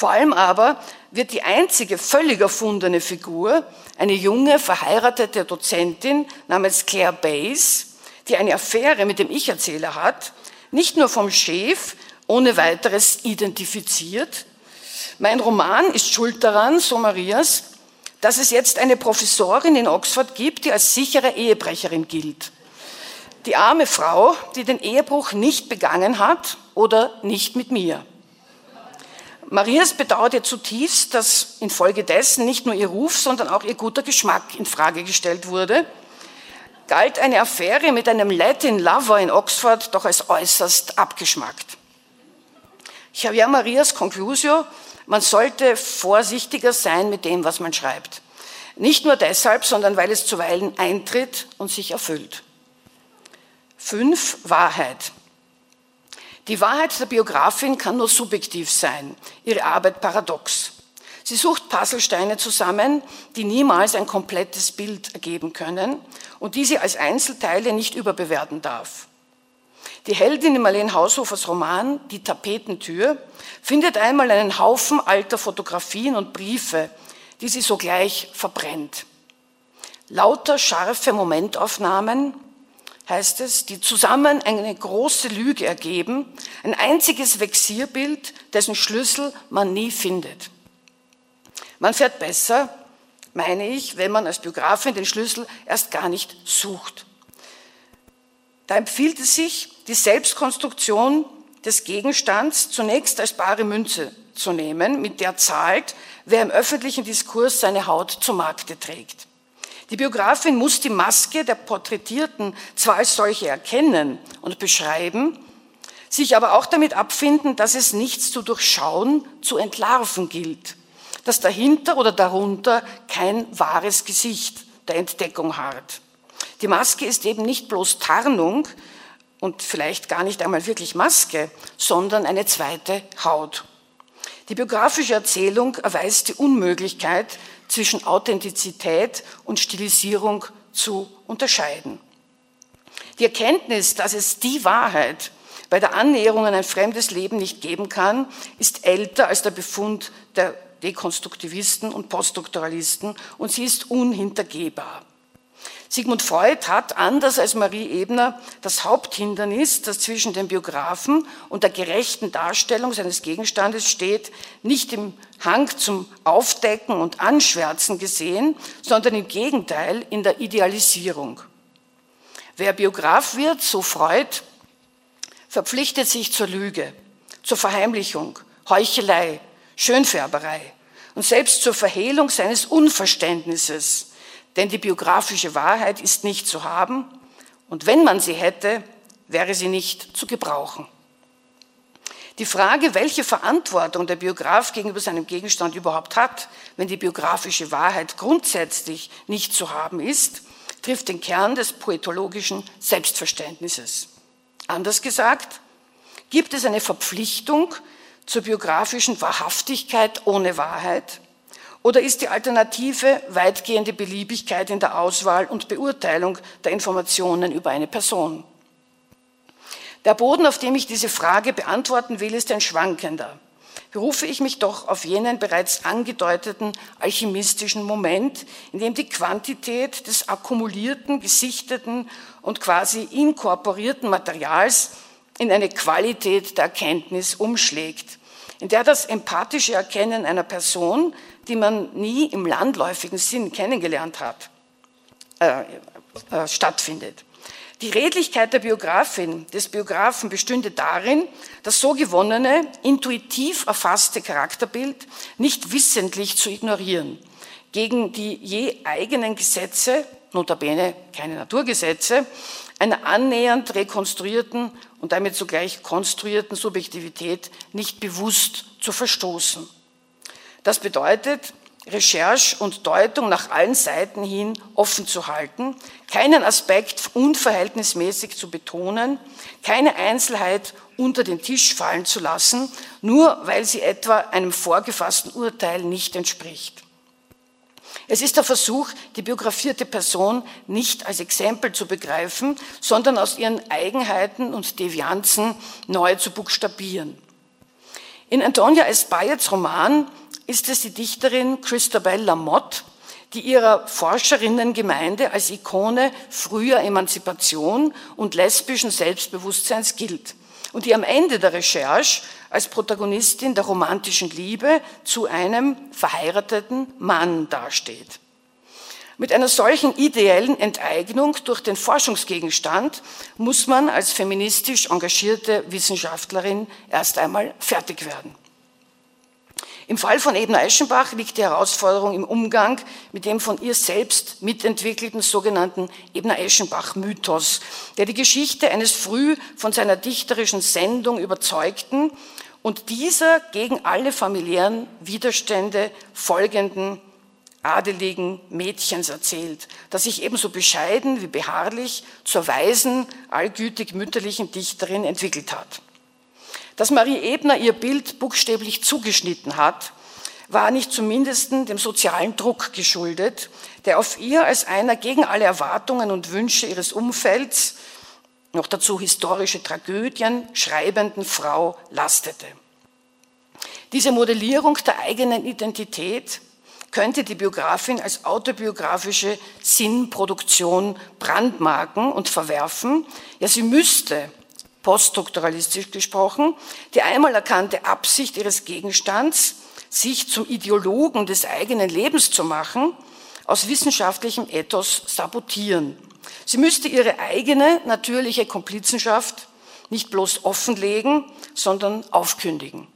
Vor allem aber wird die einzige völlig erfundene Figur eine junge, verheiratete Dozentin namens Claire Bays, die eine Affäre mit dem Ich-Erzähler hat, nicht nur vom Chef ohne weiteres identifiziert. Mein Roman ist schuld daran, so Marias, dass es jetzt eine Professorin in Oxford gibt, die als sichere Ehebrecherin gilt. Die arme Frau, die den Ehebruch nicht begangen hat oder nicht mit mir. Marias bedauerte zutiefst, dass infolgedessen nicht nur ihr Ruf, sondern auch ihr guter Geschmack in Frage gestellt wurde. Galt eine Affäre mit einem Latin Lover in Oxford doch als äußerst abgeschmackt. Javier Marias Conclusio, man sollte vorsichtiger sein mit dem, was man schreibt. Nicht nur deshalb, sondern weil es zuweilen eintritt und sich erfüllt. Fünf, Wahrheit. Die Wahrheit der Biografin kann nur subjektiv sein, ihre Arbeit paradox. Sie sucht Puzzlesteine zusammen, die niemals ein komplettes Bild ergeben können und die sie als Einzelteile nicht überbewerten darf. Die Heldin in Marlene Haushofers Roman Die Tapetentür findet einmal einen Haufen alter Fotografien und Briefe, die sie sogleich verbrennt. Lauter scharfe Momentaufnahmen, heißt es, die zusammen eine große Lüge ergeben, ein einziges Vexierbild, dessen Schlüssel man nie findet. Man fährt besser, meine ich, wenn man als Biografin den Schlüssel erst gar nicht sucht. Da empfiehlt es sich, die Selbstkonstruktion des Gegenstands zunächst als bare Münze zu nehmen, mit der zahlt, wer im öffentlichen Diskurs seine Haut zu Markte trägt. Die Biografin muss die Maske der Porträtierten zwar als solche erkennen und beschreiben, sich aber auch damit abfinden, dass es nichts zu durchschauen, zu entlarven gilt, dass dahinter oder darunter kein wahres Gesicht der Entdeckung harrt. Die Maske ist eben nicht bloß Tarnung und vielleicht gar nicht einmal wirklich Maske, sondern eine zweite Haut. Die biografische Erzählung erweist die Unmöglichkeit zwischen Authentizität und Stilisierung zu unterscheiden. Die Erkenntnis, dass es die Wahrheit bei der Annäherung an ein fremdes Leben nicht geben kann, ist älter als der Befund der Dekonstruktivisten und Postdoktoralisten und sie ist unhintergehbar. Sigmund Freud hat, anders als Marie Ebner, das Haupthindernis, das zwischen dem Biografen und der gerechten Darstellung seines Gegenstandes steht, nicht im Hang zum Aufdecken und Anschwärzen gesehen, sondern im Gegenteil in der Idealisierung. Wer Biograf wird, so Freud, verpflichtet sich zur Lüge, zur Verheimlichung, Heuchelei, Schönfärberei und selbst zur Verhehlung seines Unverständnisses denn die biografische Wahrheit ist nicht zu haben und wenn man sie hätte, wäre sie nicht zu gebrauchen. Die Frage, welche Verantwortung der Biograf gegenüber seinem Gegenstand überhaupt hat, wenn die biografische Wahrheit grundsätzlich nicht zu haben ist, trifft den Kern des poetologischen Selbstverständnisses. Anders gesagt, gibt es eine Verpflichtung zur biografischen Wahrhaftigkeit ohne Wahrheit? Oder ist die Alternative weitgehende Beliebigkeit in der Auswahl und Beurteilung der Informationen über eine Person? Der Boden, auf dem ich diese Frage beantworten will, ist ein schwankender. Berufe ich mich doch auf jenen bereits angedeuteten alchemistischen Moment, in dem die Quantität des akkumulierten, gesichteten und quasi inkorporierten Materials in eine Qualität der Erkenntnis umschlägt, in der das empathische Erkennen einer Person, die man nie im landläufigen Sinn kennengelernt hat, äh, äh, stattfindet. Die Redlichkeit der Biografin, des Biografen bestünde darin, das so gewonnene, intuitiv erfasste Charakterbild nicht wissentlich zu ignorieren, gegen die je eigenen Gesetze, notabene keine Naturgesetze, einer annähernd rekonstruierten und damit zugleich konstruierten Subjektivität nicht bewusst zu verstoßen. Das bedeutet, Recherche und Deutung nach allen Seiten hin offen zu halten, keinen Aspekt unverhältnismäßig zu betonen, keine Einzelheit unter den Tisch fallen zu lassen, nur weil sie etwa einem vorgefassten Urteil nicht entspricht. Es ist der Versuch, die biografierte Person nicht als Exempel zu begreifen, sondern aus ihren Eigenheiten und Devianzen neu zu buchstabieren. In Antonia Espayets Roman ist es die Dichterin Christabel Lamotte, die ihrer Forscherinnengemeinde als Ikone früher Emanzipation und lesbischen Selbstbewusstseins gilt und die am Ende der Recherche als Protagonistin der romantischen Liebe zu einem verheirateten Mann dasteht. Mit einer solchen ideellen Enteignung durch den Forschungsgegenstand muss man als feministisch engagierte Wissenschaftlerin erst einmal fertig werden. Im Fall von Ebner Eschenbach liegt die Herausforderung im Umgang mit dem von ihr selbst mitentwickelten sogenannten Ebner Eschenbach-Mythos, der die Geschichte eines früh von seiner dichterischen Sendung überzeugten und dieser gegen alle familiären Widerstände folgenden adeligen Mädchens erzählt, das sich ebenso bescheiden wie beharrlich zur weisen, allgütig mütterlichen Dichterin entwickelt hat. Dass Marie Ebner ihr Bild buchstäblich zugeschnitten hat, war nicht zumindest dem sozialen Druck geschuldet, der auf ihr als einer gegen alle Erwartungen und Wünsche ihres Umfelds, noch dazu historische Tragödien, schreibenden Frau lastete. Diese Modellierung der eigenen Identität könnte die Biografin als autobiografische Sinnproduktion brandmarken und verwerfen. Ja, sie müsste poststrukturalistisch gesprochen, die einmal erkannte Absicht ihres Gegenstands, sich zum Ideologen des eigenen Lebens zu machen, aus wissenschaftlichem Ethos sabotieren. Sie müsste ihre eigene natürliche Komplizenschaft nicht bloß offenlegen, sondern aufkündigen.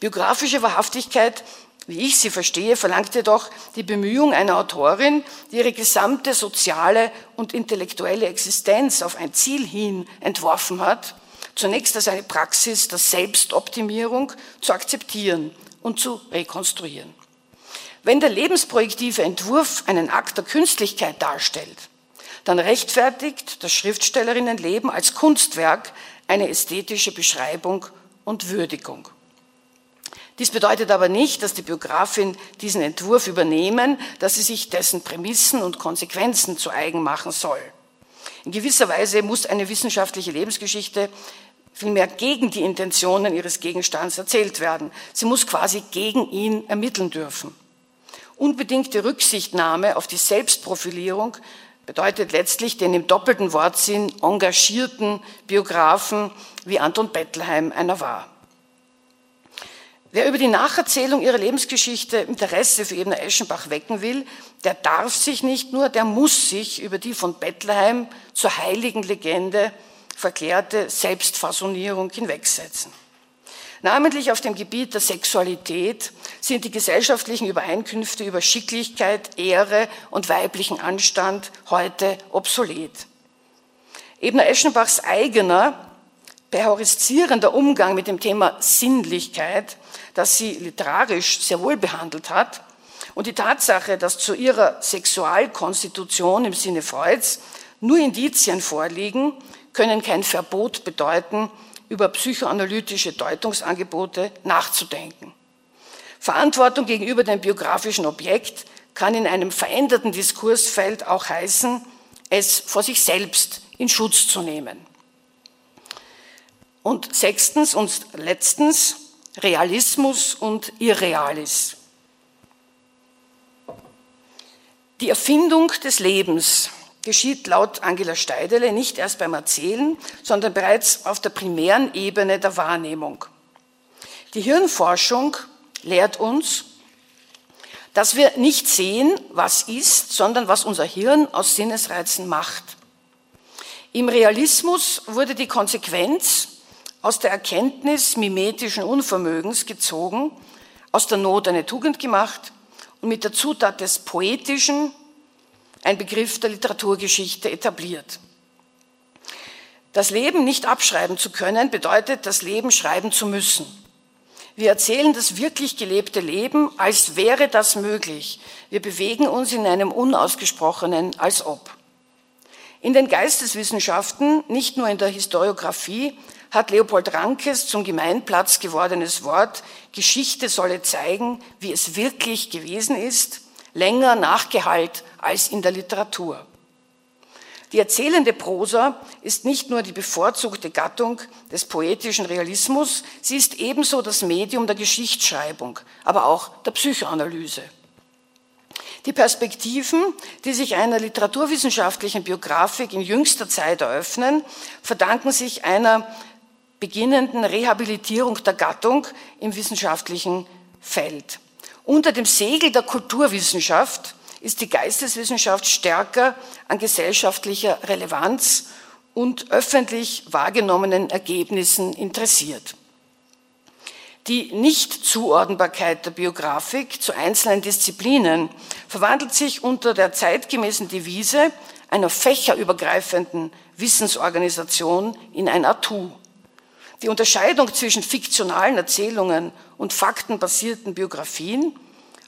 Biografische Wahrhaftigkeit wie ich sie verstehe, verlangt jedoch die Bemühung einer Autorin, die ihre gesamte soziale und intellektuelle Existenz auf ein Ziel hin entworfen hat, zunächst als eine Praxis der Selbstoptimierung zu akzeptieren und zu rekonstruieren. Wenn der lebensprojektive Entwurf einen Akt der Künstlichkeit darstellt, dann rechtfertigt das Schriftstellerinnenleben als Kunstwerk eine ästhetische Beschreibung und Würdigung. Dies bedeutet aber nicht, dass die Biografin diesen Entwurf übernehmen, dass sie sich dessen Prämissen und Konsequenzen zu eigen machen soll. In gewisser Weise muss eine wissenschaftliche Lebensgeschichte vielmehr gegen die Intentionen ihres Gegenstands erzählt werden. Sie muss quasi gegen ihn ermitteln dürfen. Unbedingte Rücksichtnahme auf die Selbstprofilierung bedeutet letztlich den im doppelten Wortsinn engagierten Biografen wie Anton Bettelheim einer war. Wer über die Nacherzählung ihrer Lebensgeschichte Interesse für Ebner Eschenbach wecken will, der darf sich nicht nur, der muss sich über die von Bethlehem zur heiligen Legende verklärte Selbstfassonierung hinwegsetzen. Namentlich auf dem Gebiet der Sexualität sind die gesellschaftlichen Übereinkünfte über Schicklichkeit, Ehre und weiblichen Anstand heute obsolet. Ebner Eschenbachs eigener perhorisierender Umgang mit dem Thema Sinnlichkeit, das sie literarisch sehr wohl behandelt hat, und die Tatsache, dass zu ihrer Sexualkonstitution im Sinne Freuds nur Indizien vorliegen, können kein Verbot bedeuten, über psychoanalytische Deutungsangebote nachzudenken. Verantwortung gegenüber dem biografischen Objekt kann in einem veränderten Diskursfeld auch heißen, es vor sich selbst in Schutz zu nehmen. Und sechstens und letztens Realismus und Irrealis. Die Erfindung des Lebens geschieht laut Angela Steidele nicht erst beim Erzählen, sondern bereits auf der primären Ebene der Wahrnehmung. Die Hirnforschung lehrt uns, dass wir nicht sehen, was ist, sondern was unser Hirn aus Sinnesreizen macht. Im Realismus wurde die Konsequenz aus der Erkenntnis mimetischen Unvermögens gezogen, aus der Not eine Tugend gemacht und mit der Zutat des Poetischen ein Begriff der Literaturgeschichte etabliert. Das Leben nicht abschreiben zu können, bedeutet, das Leben schreiben zu müssen. Wir erzählen das wirklich gelebte Leben, als wäre das möglich. Wir bewegen uns in einem unausgesprochenen als ob. In den Geisteswissenschaften, nicht nur in der Historiographie, hat Leopold Rankes zum Gemeinplatz gewordenes Wort Geschichte solle zeigen, wie es wirklich gewesen ist, länger nachgehalt als in der Literatur. Die erzählende Prosa ist nicht nur die bevorzugte Gattung des poetischen Realismus, sie ist ebenso das Medium der Geschichtsschreibung, aber auch der Psychoanalyse. Die Perspektiven, die sich einer literaturwissenschaftlichen Biografik in jüngster Zeit eröffnen, verdanken sich einer beginnenden Rehabilitierung der Gattung im wissenschaftlichen Feld. Unter dem Segel der Kulturwissenschaft ist die Geisteswissenschaft stärker an gesellschaftlicher Relevanz und öffentlich wahrgenommenen Ergebnissen interessiert. Die Nichtzuordnbarkeit der Biografik zu einzelnen Disziplinen verwandelt sich unter der zeitgemäßen Devise einer fächerübergreifenden Wissensorganisation in ein Atu. Die Unterscheidung zwischen fiktionalen Erzählungen und faktenbasierten Biografien,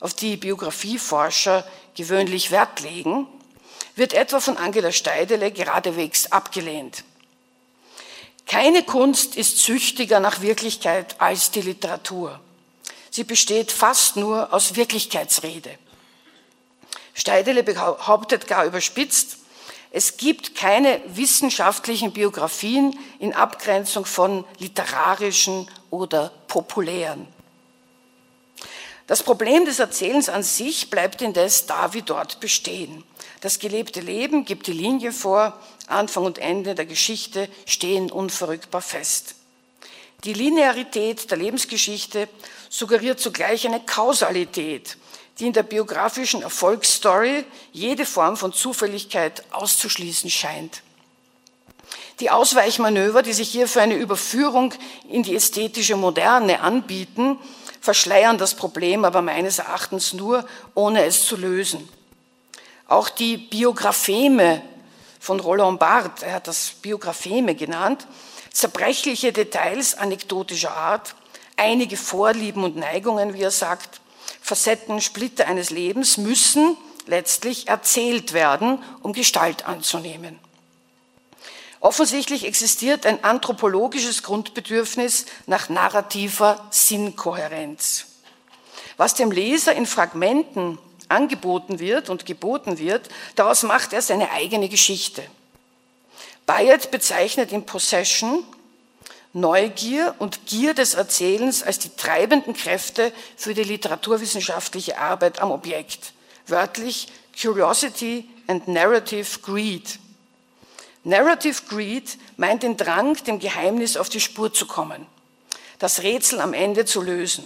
auf die Biografieforscher gewöhnlich Wert legen, wird etwa von Angela Steidele geradewegs abgelehnt. Keine Kunst ist süchtiger nach Wirklichkeit als die Literatur. Sie besteht fast nur aus Wirklichkeitsrede. Steidele behauptet gar überspitzt, es gibt keine wissenschaftlichen Biografien in Abgrenzung von literarischen oder populären. Das Problem des Erzählens an sich bleibt indes da wie dort bestehen. Das gelebte Leben gibt die Linie vor, Anfang und Ende der Geschichte stehen unverrückbar fest. Die Linearität der Lebensgeschichte suggeriert zugleich eine Kausalität, die in der biografischen Erfolgsstory jede Form von Zufälligkeit auszuschließen scheint. Die Ausweichmanöver, die sich hier für eine Überführung in die ästhetische Moderne anbieten, verschleiern das Problem aber meines Erachtens nur, ohne es zu lösen. Auch die Biographeme von Roland Barthes, er hat das Biographeme genannt, zerbrechliche Details anekdotischer Art, einige Vorlieben und Neigungen, wie er sagt, Facetten, Splitter eines Lebens müssen letztlich erzählt werden, um Gestalt anzunehmen. Offensichtlich existiert ein anthropologisches Grundbedürfnis nach narrativer Sinnkohärenz. Was dem Leser in Fragmenten angeboten wird und geboten wird, daraus macht er seine eigene Geschichte. Bayard bezeichnet in Possession Neugier und Gier des Erzählens als die treibenden Kräfte für die literaturwissenschaftliche Arbeit am Objekt. Wörtlich Curiosity and Narrative Greed. Narrative Greed meint den Drang, dem Geheimnis auf die Spur zu kommen, das Rätsel am Ende zu lösen.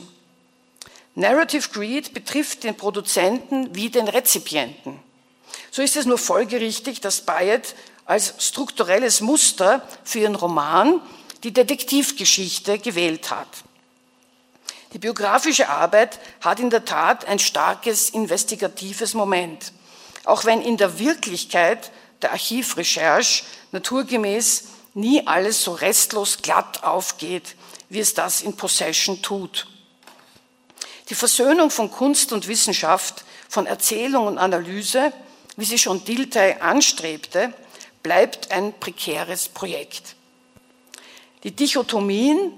Narrative Greed betrifft den Produzenten wie den Rezipienten. So ist es nur folgerichtig, dass Bayet als strukturelles Muster für ihren Roman die Detektivgeschichte gewählt hat. Die biografische Arbeit hat in der Tat ein starkes investigatives Moment, auch wenn in der Wirklichkeit der Archivrecherche naturgemäß nie alles so restlos glatt aufgeht, wie es das in Possession tut. Die Versöhnung von Kunst und Wissenschaft, von Erzählung und Analyse, wie sie schon Dilthey anstrebte, bleibt ein prekäres Projekt. Die Dichotomien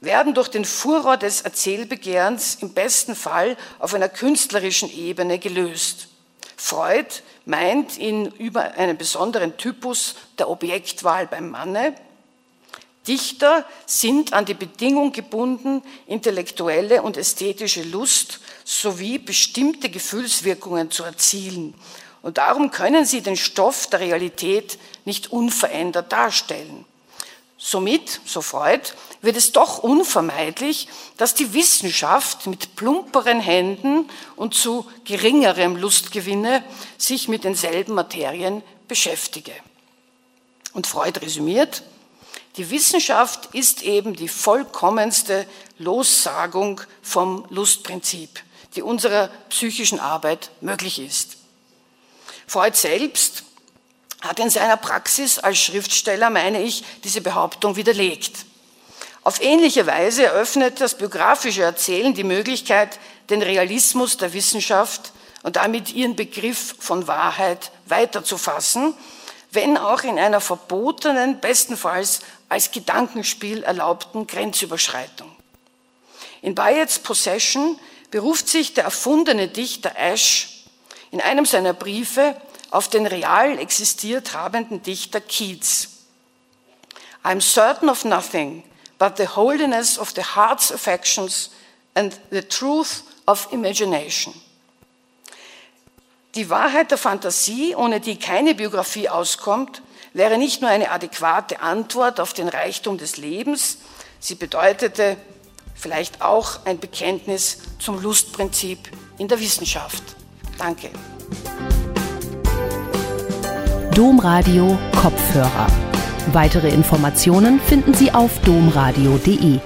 werden durch den Furor des Erzählbegehrens im besten Fall auf einer künstlerischen Ebene gelöst. Freud meint ihn über einen besonderen Typus der Objektwahl beim Manne. Dichter sind an die Bedingung gebunden, intellektuelle und ästhetische Lust sowie bestimmte Gefühlswirkungen zu erzielen. Und darum können sie den Stoff der Realität nicht unverändert darstellen. Somit, so Freud, wird es doch unvermeidlich, dass die Wissenschaft mit plumperen Händen und zu geringerem Lustgewinne sich mit denselben Materien beschäftige. Und Freud resümiert, die Wissenschaft ist eben die vollkommenste Lossagung vom Lustprinzip, die unserer psychischen Arbeit möglich ist. Freud selbst hat in seiner Praxis als Schriftsteller, meine ich, diese Behauptung widerlegt. Auf ähnliche Weise eröffnet das biografische Erzählen die Möglichkeit, den Realismus der Wissenschaft und damit ihren Begriff von Wahrheit weiterzufassen, wenn auch in einer verbotenen, bestenfalls als Gedankenspiel erlaubten Grenzüberschreitung. In Bayets Possession beruft sich der erfundene Dichter Ash in einem seiner Briefe auf den real existiert habenden Dichter Keats. I'm certain of nothing but the holiness of the heart's affections and the truth of imagination. Die Wahrheit der Fantasie, ohne die keine Biografie auskommt, wäre nicht nur eine adäquate Antwort auf den Reichtum des Lebens, sie bedeutete vielleicht auch ein Bekenntnis zum Lustprinzip in der Wissenschaft. Danke. Domradio Kopfhörer. Weitere Informationen finden Sie auf domradio.de.